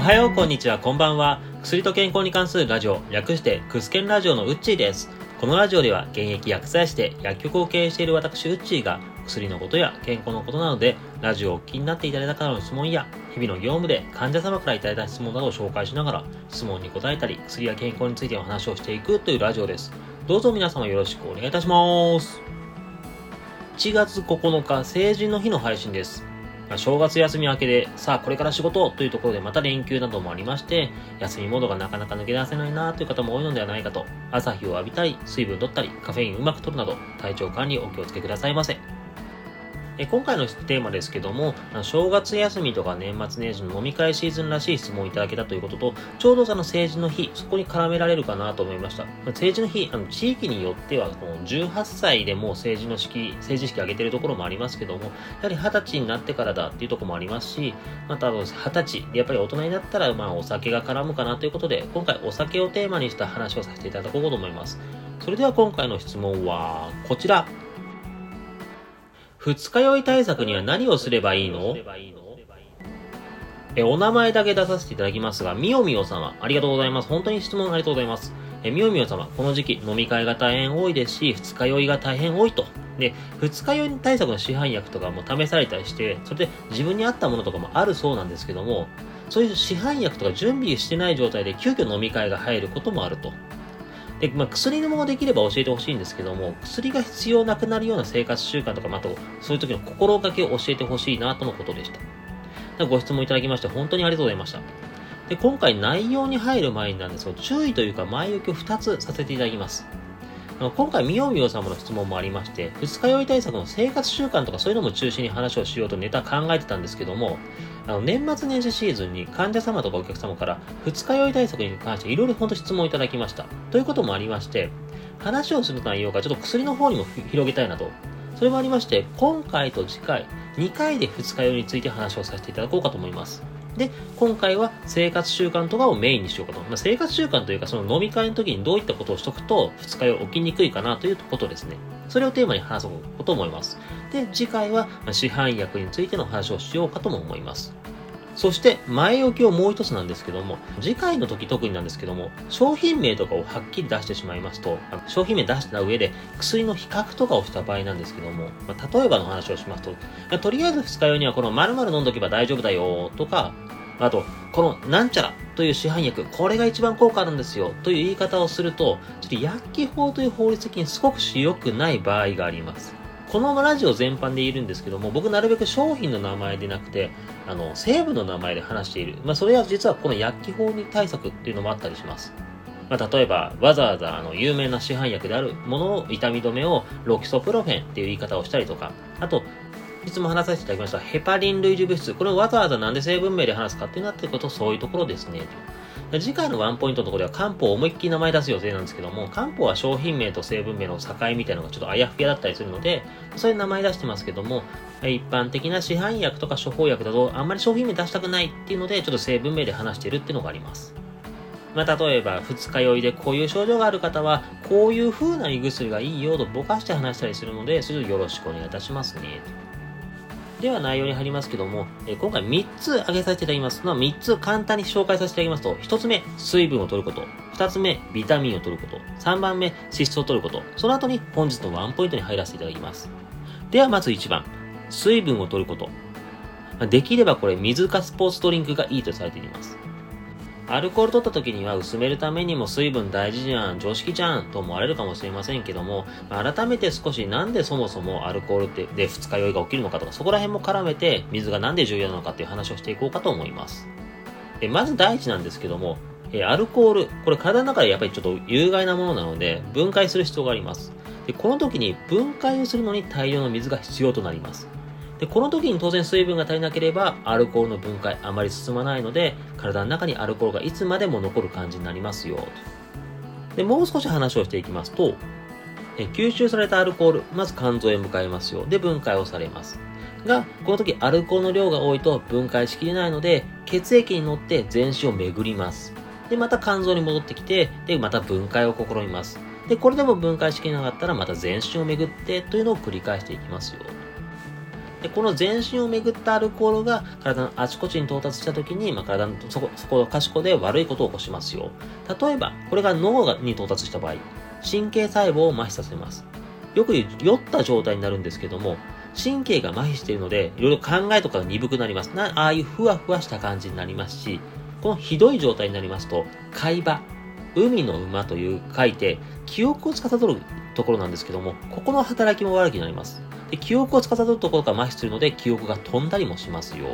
おはよう、こんにちは、こんばんは。薬と健康に関するラジオ、略してクスケンラジオのウッチーです。このラジオでは現役薬剤師で薬局を経営している私ウッチーが薬のことや健康のことなどでラジオをお聞きになっていただいた方の質問や日々の業務で患者様からいただいた質問などを紹介しながら質問に答えたり薬や健康についてお話をしていくというラジオです。どうぞ皆様よろしくお願いいたします。1月9日成人の日の配信です。ま正月休み明けで、さあこれから仕事というところでまた連休などもありまして、休みモードがなかなか抜け出せないなという方も多いのではないかと、朝日を浴びたり、水分取ったり、カフェインうまく取るなど、体調管理お気をつけくださいませ。え今回のテーマですけども、正月休みとか年末年始の飲み会シーズンらしい質問をいただけたということと、ちょうどその成人の日、そこに絡められるかなと思いました。成人の日、あの地域によっては、この18歳でもう成人の式、成人式挙げてるところもありますけども、やはり20歳になってからだっていうところもありますし、また20歳、やっぱり大人になったら、まあお酒が絡むかなということで、今回お酒をテーマにした話をさせていただこうと思います。それでは今回の質問は、こちら。二日酔い対策には何をすればいいの？え、お名前だけ出させていただきますが、みおみお様、ありがとうございます。本当に質問ありがとうございます。え、みおみお様、この時期飲み会が大変多いですし、二日酔いが大変多いと。で、二日酔い対策の市販薬とかも試されたりして、それで自分に合ったものとかもあるそうなんですけども、そういう市販薬とか準備してない状態で急遽飲み会が入ることもあると。で、まあ、薬のもできれば教えてほしいんですけども、薬が必要なくなるような生活習慣とか、まあと、そういう時の心がけを教えてほしいなとのことでした。ご質問いただきまして本当にありがとうございました。で、今回内容に入る前になんですが、注意というか前置きを2つさせていただきます。今回、みよみよ様の質問もありまして、二日酔い対策の生活習慣とかそういうのも中心に話をしようとネタ考えてたんですけども、あの、年末年始シーズンに患者様とかお客様から二日酔い対策に関していろいろ本当質問をいただきました。ということもありまして、話をする内容がちょっと薬の方にも広げたいなと。それもありまして、今回と次回、2回で二日酔いについて話をさせていただこうかと思います。で、今回は生活習慣とかをメインにしようかと。まあ、生活習慣というか、その飲み会の時にどういったことをしとくと、二日酔い起きにくいかなということですね。それをテーマに話そうと思います。で、次回は市販薬についての話をしようかとも思います。そして、前置きをもう一つなんですけども、次回の時特になんですけども、商品名とかをはっきり出してしまいますと、商品名出した上で薬の比較とかをした場合なんですけども、まあ、例えばの話をしますと、とりあえず二日酔いにはこの〇〇飲んどけば大丈夫だよとか、あと、このなんちゃらという市販薬、これが一番効果あるんですよという言い方をすると、ちょっと薬機法という法律的にすごく良くない場合があります。このラジオ全般で言えるんですけども、僕なるべく商品の名前でなくて、あの、成分の名前で話している。まあ、それは実はこの薬機法に対策っていうのもあったりします。まあ、例えば、わざわざあの有名な市販薬であるものを痛み止めをロキソプロフェンっていう言い方をしたりとか、あと、いつも話させていただきましたヘパリン類似物質。これをわざわざなんで成分名で話すかっていうなってこと、そういうところですね。次回のワンポイントのところでは漢方を思いっきり名前出す予定なんですけども、漢方は商品名と成分名の境みたいなのがちょっとあやふやだったりするので、そういう名前出してますけども、一般的な市販薬とか処方薬だとあんまり商品名出したくないっていうので、ちょっと成分名で話してるっていうのがあります。まあ、例えば、二日酔いでこういう症状がある方は、こういう風な胃薬がいいよとぼかして話したりするので、それをよろしくお願いいたしますね。では内容に入りますけども、え今回3つ挙げさせていただきます。の、3つ簡単に紹介させていただきますと、1つ目、水分を取ること。2つ目、ビタミンを取ること。3番目、脂質を取ること。その後に本日のワンポイントに入らせていただきます。ではまず1番、水分を取ること。できればこれ水かスポーツドリンクがいいとされています。アルコール取った時には薄めるためにも水分大事じゃん、常識じゃんと思われるかもしれませんけども、改めて少しなんでそもそもアルコールってで二日酔いが起きるのかとか、そこら辺も絡めて水がなんで重要なのかっていう話をしていこうかと思います。えまず第一なんですけども、えアルコール、これ体の中でやっぱりちょっと有害なものなので、分解する必要があります。でこの時に分解をするのに大量の水が必要となります。で、この時に当然水分が足りなければ、アルコールの分解あまり進まないので、体の中にアルコールがいつまでも残る感じになりますよと。で、もう少し話をしていきますと、え吸収されたアルコール、まず肝臓へ向かいますよ。で、分解をされます。が、この時アルコールの量が多いと分解しきれないので、血液に乗って全身を巡ります。で、また肝臓に戻ってきて、で、また分解を試みます。で、これでも分解しきれなかったら、また全身を巡ってというのを繰り返していきますよ。で、この全身を巡ったアルコールが体のあちこちに到達した時に、まあ、体のそこ、そこの賢で悪いことを起こしますよ。例えば、これが脳に到達した場合、神経細胞を麻痺させます。よく、酔った状態になるんですけども、神経が麻痺しているので、いろいろ考えとかが鈍くなります。なああいうふわふわした感じになりますし、このひどい状態になりますと、海馬、海の馬という書いて、記憶を司るところなんですけども、ここの働きも悪くなります。で記憶を司るところが麻痺するので、記憶が飛んだりもしますよ。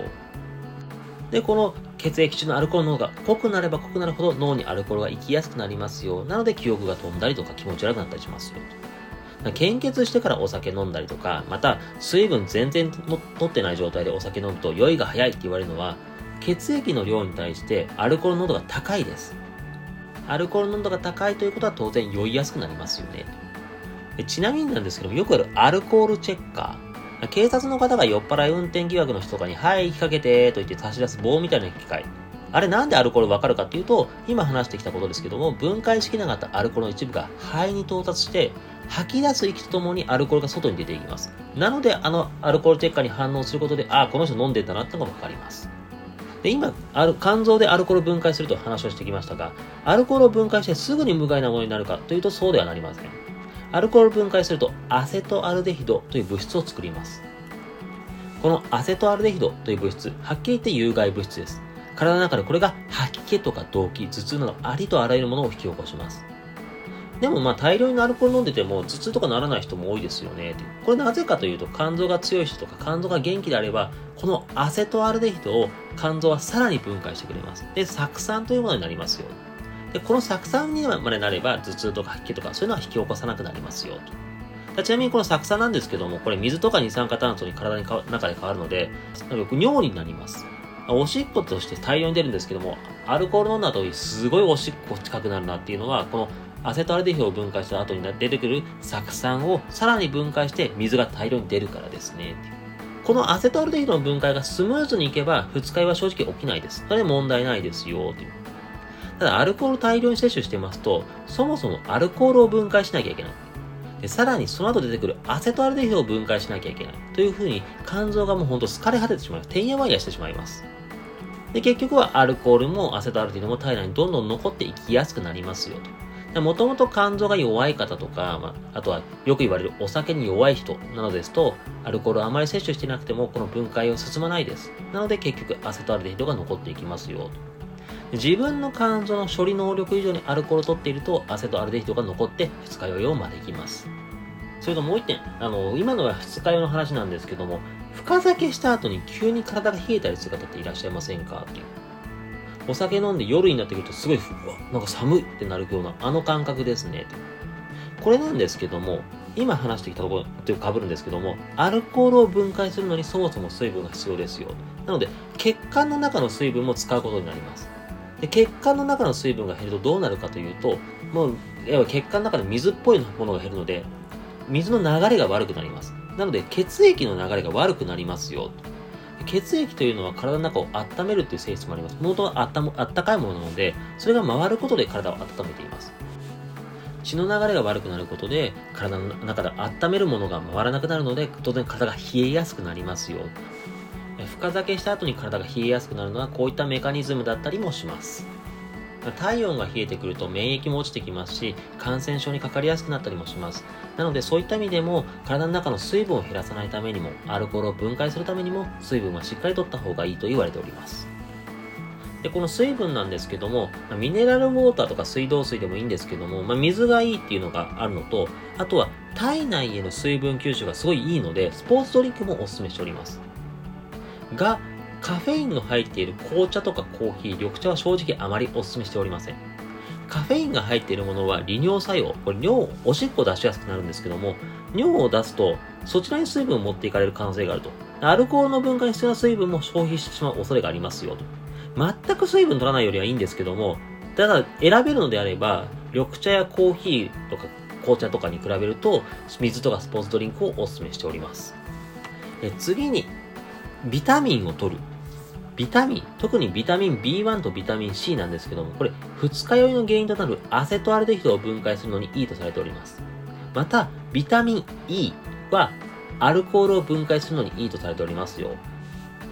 で、この血液中のアルコールの方が濃くなれば濃くなるほど脳にアルコールが行きやすくなりますよ。なので記憶が飛んだりとか気持ち悪くなったりしますよ。献血してからお酒飲んだりとか、また水分全然取ってない状態でお酒飲むと酔いが早いって言われるのは、血液の量に対してアルコール濃度が高いです。アルコール濃度が高いということは当然酔いやすくなりますよね。ちなみになんですけども、よくあるアルコールチェッカー。警察の方が酔っ払い運転疑惑の人とかに、はい、引っ掛けて、と言って差し出す棒みたいな機械。あれなんでアルコールわかるかっていうと、今話してきたことですけども、分解しきなかったアルコールの一部が肺に到達して、吐き出す息とともにアルコールが外に出ていきます。なので、あのアルコールチェッカーに反応することで、ああ、この人飲んでんだなってのがわかります。で、今、ある肝臓でアルコール分解すると話をしてきましたが、アルコールを分解してすぐに無害なものになるかというとそうではなりません。アルコール分解するとアセトアルデヒドという物質を作ります。このアセトアルデヒドという物質、はっきり言って有害物質です。体の中でこれが吐き気とか動悸、頭痛などありとあらゆるものを引き起こします。でもまあ大量にアルコール飲んでても頭痛とかならない人も多いですよね。これなぜかというと肝臓が強い人とか肝臓が元気であればこのアセトアルデヒドを肝臓はさらに分解してくれます。で、酢酸というものになりますよ。で、この酢酸にまでなれば頭痛とか吐き気とかそういうのは引き起こさなくなりますよと。ちなみにこの酢酸なんですけども、これ水とか二酸化炭素に体の中で変わるので、よく尿になります。おしっことして大量に出るんですけども、アルコール飲んだ後にすごいおしっこ近くなるなっていうのは、このアセトアルデヒドを分解した後に出てくる酢酸をさらに分解して水が大量に出るからですね。このアセトアルデヒドの分解がスムーズにいけば、二日酔いは正直起きないです。それ問題ないですよ、という。ただ、アルコール大量に摂取してますと、そもそもアルコールを分解しなきゃいけない。で、さらにその後出てくるアセトアルデヒドを分解しなきゃいけない。というふうに、肝臓がもうほんと疲れ果ててしまいます。てんやわんやしてしまいます。で、結局はアルコールもアセトアルデヒドも体内にどんどん残っていきやすくなりますよと。もともと肝臓が弱い方とか、まあ、あとはよく言われるお酒に弱い人などですと、アルコールをあまり摂取してなくても、この分解を進まないです。なので結局アセトアルデヒドが残っていきますよ。自分の肝臓の処理能力以上にアルコールを取っていると、アセトアルデヒドが残って二日酔いを招きます。それともう一点、あの、今のは二日酔いの話なんですけども、深酒した後に急に体が冷えたりする方っていらっしゃいませんか？っていう。お酒飲んで夜になってくるとすごい、うわ、なんか寒いってなるような、あの感覚ですね。これなんですけども、今話してきたところと被るんですけども、アルコールを分解するのにそもそも水分が必要ですよ。なので、血管の中の水分も使うことになります。で血管の中の水分が減るとどうなるかというと、もう、要は血管の中で水っぽいものが減るので、水の流れが悪くなります。なので、血液の流れが悪くなりますよ。血液というのは体の中を温めるっていう性質もあります。もともとあったあったかいものなので、それが回ることで体を温めています。血の流れが悪くなることで、体の中で温めるものが回らなくなるので、当然体が冷えやすくなりますよ。深酒した後に体が冷えやすくなるのは、こういったメカニズムだったりもします。体温が冷えてくると免疫も落ちてきますし、感染症にかかりやすくなったりもします。なのでそういった意味でも、体の中の水分を減らさないためにも、アルコールを分解するためにも、水分はしっかりとった方がいいと言われております。で、この水分なんですけども、ミネラルウォーターとか水道水でもいいんですけども、まあ、水がいいっていうのがあるのと、あとは体内への水分吸収がすごいいいので、スポーツドリンクもお勧めしております。が、カフェインの入っている紅茶とかコーヒー、緑茶は正直あまりお勧めしておりません。カフェインが入っているものは利尿作用。これ尿、おしっこ出しやすくなるんですけども、尿を出すと、そちらに水分を持っていかれる可能性があると。アルコールの分解に必要な水分も消費してしまう恐れがありますよと。全く水分取らないよりはいいんですけども、ただ選べるのであれば、緑茶やコーヒーとか紅茶とかに比べると、水とかスポーツドリンクをお勧めしております。え次に、ビタミンを取る。ビタミン、特にビタミン B1 とビタミン C なんですけども、これ、二日酔いの原因となるアセトアルデヒドを分解するのにいいとされております。また、ビタミン E は、アルコールを分解するのにいいとされておりますよ。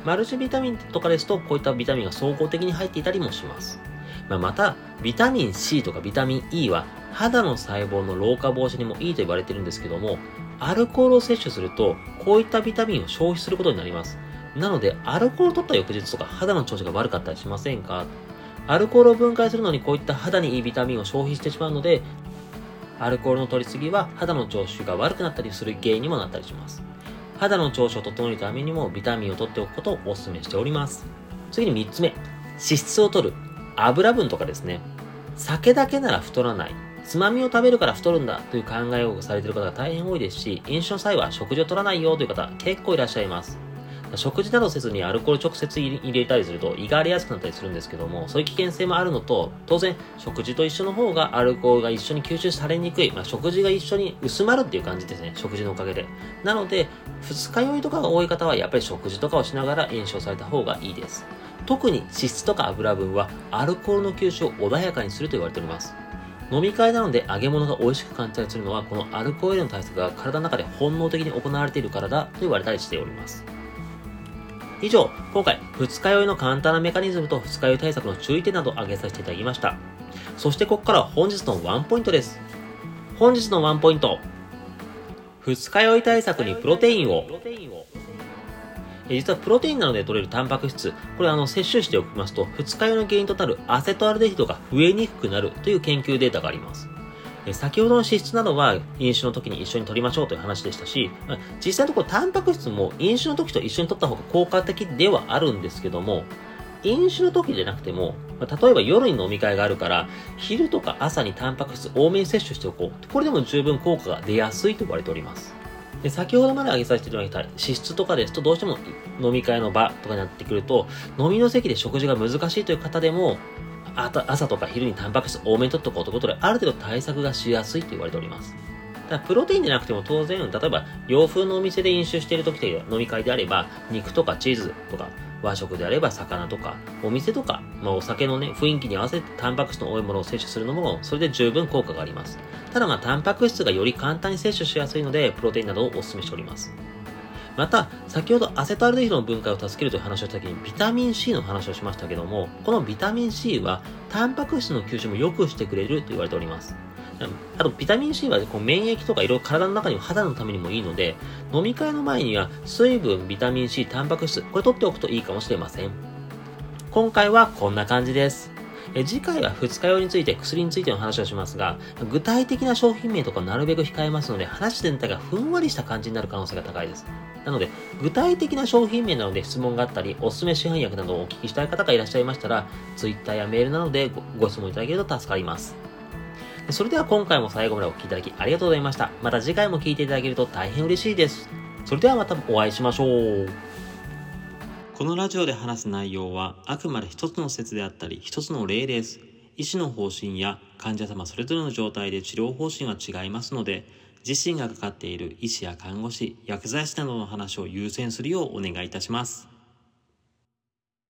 マルチビタミンとかですと、こういったビタミンが総合的に入っていたりもします。まあ、また、ビタミン C とかビタミン E は肌の細胞の老化防止にもいいと言われてるんですけども、アルコールを摂取すると、こういったビタミンを消費することになります。なので、アルコールを取った翌日とか肌の調子が悪かったりしませんか？アルコールを分解するのにこういった肌にいいビタミンを消費してしまうので、アルコールの取りすぎは肌の調子が悪くなったりする原因にもなったりします。肌の調子を整えるためにもビタミンを取っておくことをお勧めしております。次に3つ目、脂質を取る。油分とかですね。酒だけなら太らない。つまみを食べるから太るんだという考えをされている方が大変多いですし、飲酒の際は食事を取らないよという方結構いらっしゃいます。食事などせずにアルコール直接入れたりすると胃が荒れやすくなったりするんですけども、そういう危険性もあるのと、当然食事と一緒の方がアルコールが一緒に吸収されにくい、まあ、食事が一緒に薄まるっていう感じですね、食事のおかげで。なので、二日酔いとかが多い方はやっぱり食事とかをしながら炎症された方がいいです。特に脂質とか油分はアルコールの吸収を穏やかにすると言われております。飲み会なので揚げ物が美味しく感じたりするのはこのアルコールへの対策が体の中で本能的に行われているからだと言われたりしております。以上、今回、二日酔いの簡単なメカニズムと二日酔い対策の注意点などを挙げさせていただきました。そしてここからは本日のワンポイントです。本日のワンポイント。二日酔い対策にプロテインを。実はプロテインなどで取れるタンパク質、これあの摂取しておきますと、二日酔いの原因となるアセトアルデヒドが増えにくくなるという研究データがあります。先ほどの脂質などは飲酒の時に一緒に取りましょうという話でしたし、実際のところタンパク質も飲酒の時と一緒に取った方が効果的ではあるんですけども、飲酒の時でなくても、例えば夜に飲み会があるから、昼とか朝にタンパク質多めに摂取しておこう。これでも十分効果が出やすいと言われております。で先ほどまで挙げさせていただいた脂質とかですとどうしても飲み会の場とかになってくると飲みの席で食事が難しいという方でも朝とか昼にタンパク質多めに取っとこうということで、ある程度対策がしやすいと言われております。ただプロテインでなくても当然、例えば洋風のお店で飲酒している時という飲み会であれば、肉とかチーズとか、和食であれば魚とか、お店とか、まあ、お酒のね、雰囲気に合わせてタンパク質の多いものを摂取するのも、それで十分効果があります。ただまあ、タンパク質がより簡単に摂取しやすいので、プロテインなどをお勧めしております。また、先ほどアセトアルデヒドの分解を助けるという話をした時にビタミン C の話をしましたけども、このビタミン C はタンパク質の吸収も良くしてくれると言われております。あと、ビタミン C はこう免疫とかいろいろ体の中にも肌のためにもいいので、飲み会の前には水分、ビタミン C、タンパク質、これ取っておくといいかもしれません。今回はこんな感じです。え次回は二日酔いについて薬についての話をしますが、具体的な商品名とかなるべく控えますので、話全体がふんわりした感じになる可能性が高いです。なので、具体的な商品名なので質問があったり、おすすめ市販薬などをお聞きしたい方がいらっしゃいましたら、Twitter やメールなどでご質問いただけると助かります。それでは今回も最後までお聴きいただきありがとうございました。また次回も聴いていただけると大変嬉しいです。それではまたお会いしましょう。このラジオで話す内容はあくまで一つの説であったり一つの例です。医師の方針や患者様それぞれの状態で治療方針は違いますので、自身がかかっている医師や看護師、薬剤師などの話を優先するようお願いいたします。